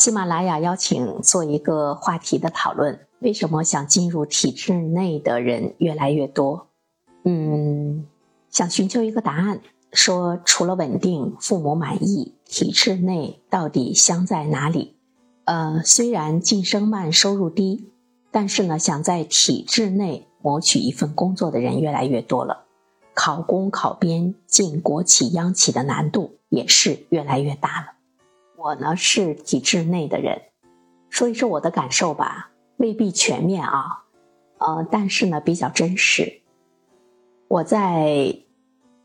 喜马拉雅邀请做一个话题的讨论：为什么想进入体制内的人越来越多？嗯，想寻求一个答案，说除了稳定、父母满意，体制内到底香在哪里？呃，虽然晋升慢、收入低，但是呢，想在体制内谋取一份工作的人越来越多了。考公、考编进国企、央企的难度也是越来越大了。我呢是体制内的人，说一说我的感受吧，未必全面啊，呃，但是呢比较真实。我在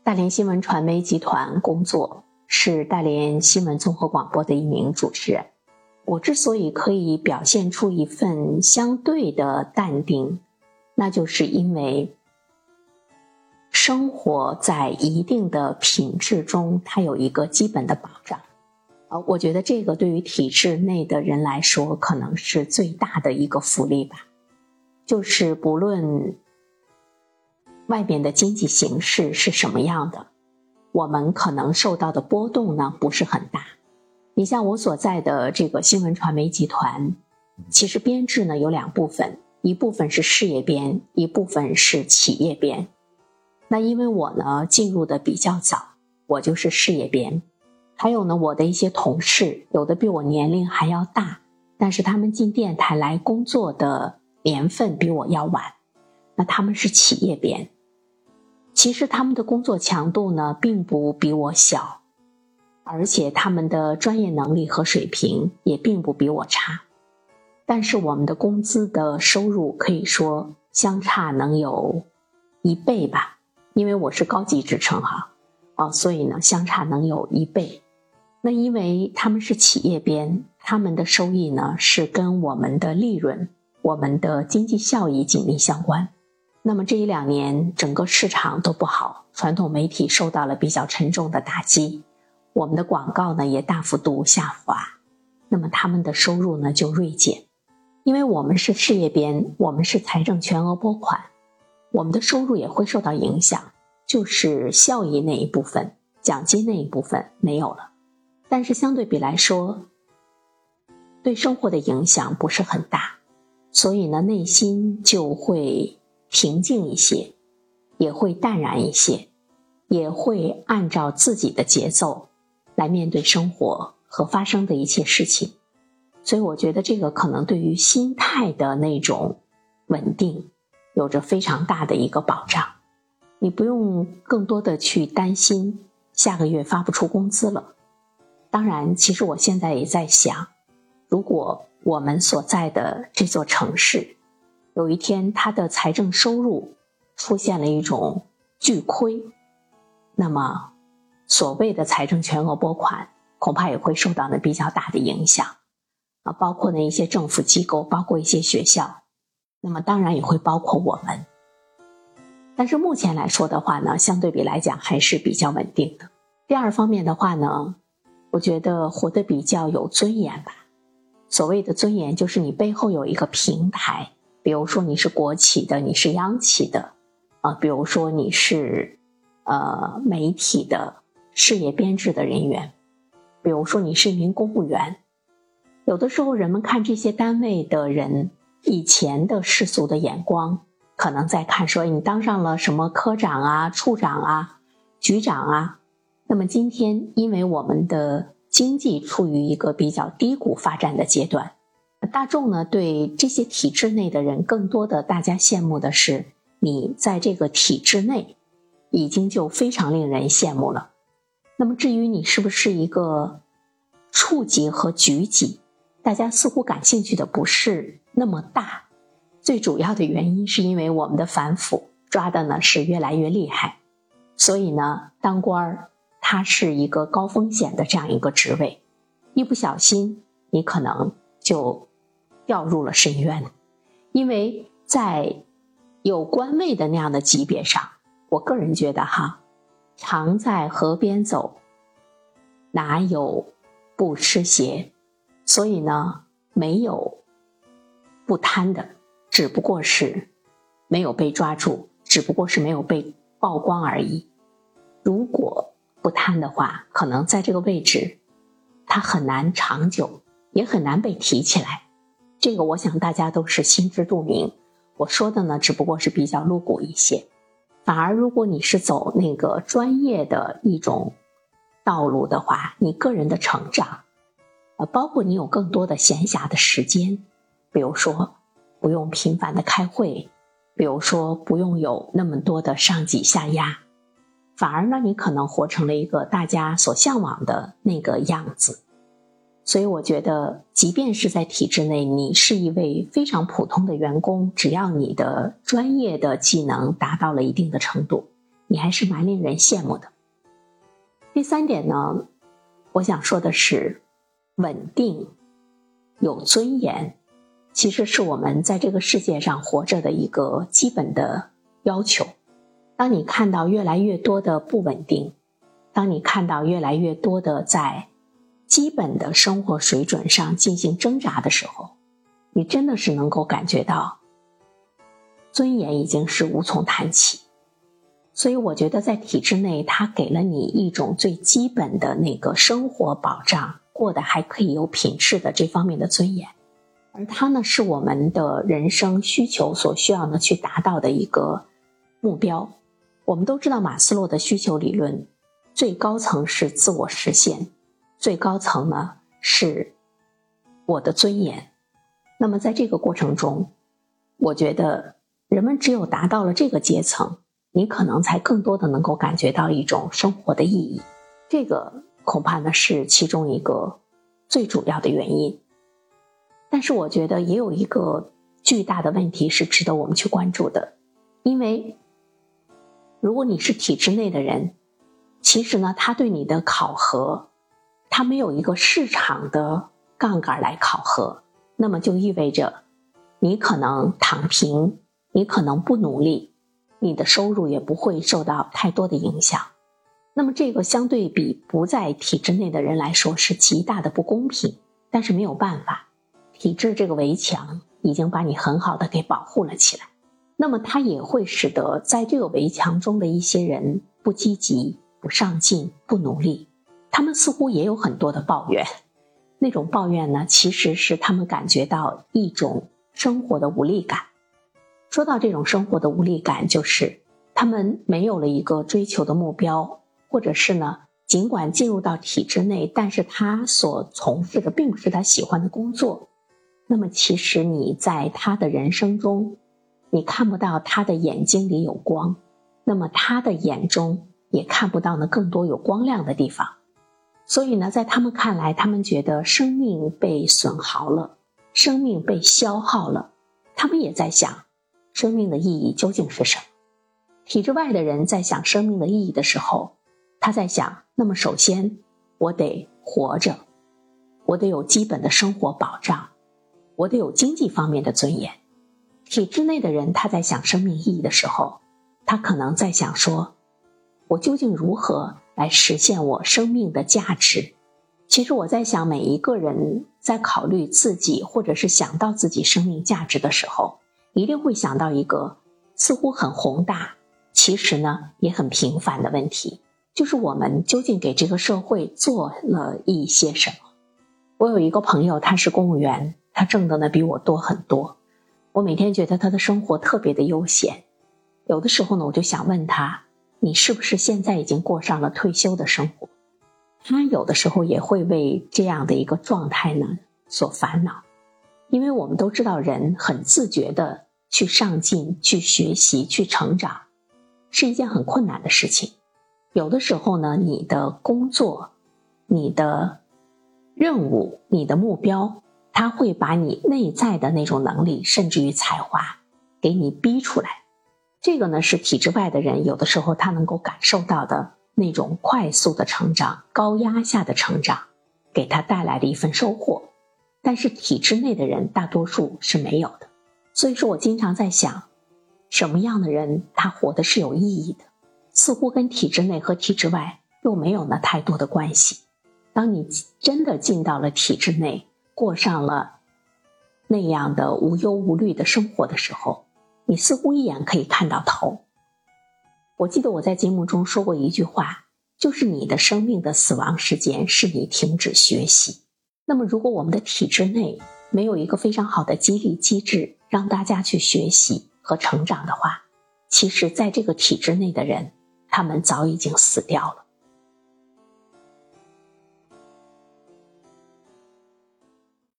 大连新闻传媒集团工作，是大连新闻综合广播的一名主持人。我之所以可以表现出一份相对的淡定，那就是因为生活在一定的品质中，它有一个基本的保障。呃，我觉得这个对于体制内的人来说，可能是最大的一个福利吧。就是不论外面的经济形势是什么样的，我们可能受到的波动呢不是很大。你像我所在的这个新闻传媒集团，其实编制呢有两部分，一部分是事业编，一部分是企业编。那因为我呢进入的比较早，我就是事业编。还有呢，我的一些同事，有的比我年龄还要大，但是他们进电台来工作的年份比我要晚，那他们是企业编。其实他们的工作强度呢，并不比我小，而且他们的专业能力和水平也并不比我差，但是我们的工资的收入可以说相差能有一倍吧，因为我是高级职称哈，啊，所以呢，相差能有一倍。那因为他们是企业编，他们的收益呢是跟我们的利润、我们的经济效益紧密相关。那么这一两年整个市场都不好，传统媒体受到了比较沉重的打击，我们的广告呢也大幅度下滑，那么他们的收入呢就锐减。因为我们是事业编，我们是财政全额拨款，我们的收入也会受到影响，就是效益那一部分、奖金那一部分没有了。但是相对比来说，对生活的影响不是很大，所以呢，内心就会平静一些，也会淡然一些，也会按照自己的节奏来面对生活和发生的一切事情。所以我觉得这个可能对于心态的那种稳定，有着非常大的一个保障。你不用更多的去担心下个月发不出工资了。当然，其实我现在也在想，如果我们所在的这座城市有一天它的财政收入出现了一种巨亏，那么所谓的财政全额拨款恐怕也会受到呢比较大的影响啊，包括呢一些政府机构，包括一些学校，那么当然也会包括我们。但是目前来说的话呢，相对比来讲还是比较稳定的。第二方面的话呢。我觉得活得比较有尊严吧。所谓的尊严，就是你背后有一个平台，比如说你是国企的，你是央企的，啊，比如说你是呃媒体的事业编制的人员，比如说你是一名公务员。有的时候，人们看这些单位的人，以前的世俗的眼光，可能在看说你当上了什么科长啊、处长啊、局长啊。那么今天，因为我们的经济处于一个比较低谷发展的阶段，大众呢对这些体制内的人，更多的大家羡慕的是你在这个体制内，已经就非常令人羡慕了。那么至于你是不是一个处级和局级，大家似乎感兴趣的不是那么大。最主要的原因是因为我们的反腐抓的呢是越来越厉害，所以呢当官儿。它是一个高风险的这样一个职位，一不小心你可能就掉入了深渊。因为在有官位的那样的级别上，我个人觉得哈，常在河边走，哪有不湿鞋？所以呢，没有不贪的，只不过是没有被抓住，只不过是没有被曝光而已。如果不贪的话，可能在这个位置，他很难长久，也很难被提起来。这个我想大家都是心知肚明。我说的呢，只不过是比较露骨一些。反而，如果你是走那个专业的一种道路的话，你个人的成长，呃，包括你有更多的闲暇的时间，比如说不用频繁的开会，比如说不用有那么多的上挤下压，反而呢，你可能活成了一个大家所向往的那个样子。所以我觉得，即便是在体制内，你是一位非常普通的员工，只要你的专业的技能达到了一定的程度，你还是蛮令人羡慕的。第三点呢，我想说的是，稳定、有尊严，其实是我们在这个世界上活着的一个基本的要求。当你看到越来越多的不稳定，当你看到越来越多的在基本的生活水准上进行挣扎的时候，你真的是能够感觉到尊严已经是无从谈起。所以，我觉得在体制内，它给了你一种最基本的那个生活保障，过得还可以有品质的这方面的尊严。而它呢，是我们的人生需求所需要呢去达到的一个目标。我们都知道马斯洛的需求理论，最高层是自我实现。最高层呢是我的尊严，那么在这个过程中，我觉得人们只有达到了这个阶层，你可能才更多的能够感觉到一种生活的意义。这个恐怕呢是其中一个最主要的原因。但是我觉得也有一个巨大的问题是值得我们去关注的，因为如果你是体制内的人，其实呢他对你的考核。他没有一个市场的杠杆来考核，那么就意味着，你可能躺平，你可能不努力，你的收入也不会受到太多的影响。那么这个相对比不在体制内的人来说是极大的不公平，但是没有办法，体制这个围墙已经把你很好的给保护了起来。那么它也会使得在这个围墙中的一些人不积极、不上进、不努力。他们似乎也有很多的抱怨，那种抱怨呢，其实是他们感觉到一种生活的无力感。说到这种生活的无力感，就是他们没有了一个追求的目标，或者是呢，尽管进入到体制内，但是他所从事的并不是他喜欢的工作。那么，其实你在他的人生中，你看不到他的眼睛里有光，那么他的眼中也看不到呢更多有光亮的地方。所以呢，在他们看来，他们觉得生命被损耗了，生命被消耗了。他们也在想，生命的意义究竟是什么？体制外的人在想生命的意义的时候，他在想：那么首先，我得活着，我得有基本的生活保障，我得有经济方面的尊严。体制内的人他在想生命意义的时候，他可能在想说：我究竟如何？来实现我生命的价值。其实我在想，每一个人在考虑自己，或者是想到自己生命价值的时候，一定会想到一个似乎很宏大，其实呢也很平凡的问题，就是我们究竟给这个社会做了一些什么？我有一个朋友，他是公务员，他挣的呢比我多很多。我每天觉得他的生活特别的悠闲，有的时候呢，我就想问他。你是不是现在已经过上了退休的生活？他有的时候也会为这样的一个状态呢所烦恼，因为我们都知道，人很自觉的去上进、去学习、去成长，是一件很困难的事情。有的时候呢，你的工作、你的任务、你的目标，他会把你内在的那种能力，甚至于才华，给你逼出来。这个呢是体制外的人有的时候他能够感受到的那种快速的成长、高压下的成长，给他带来的一份收获。但是体制内的人大多数是没有的。所以说我经常在想，什么样的人他活的是有意义的？似乎跟体制内和体制外又没有那太多的关系。当你真的进到了体制内，过上了那样的无忧无虑的生活的时候。你似乎一眼可以看到头。我记得我在节目中说过一句话，就是你的生命的死亡时间是你停止学习。那么，如果我们的体制内没有一个非常好的激励机制，让大家去学习和成长的话，其实，在这个体制内的人，他们早已经死掉了。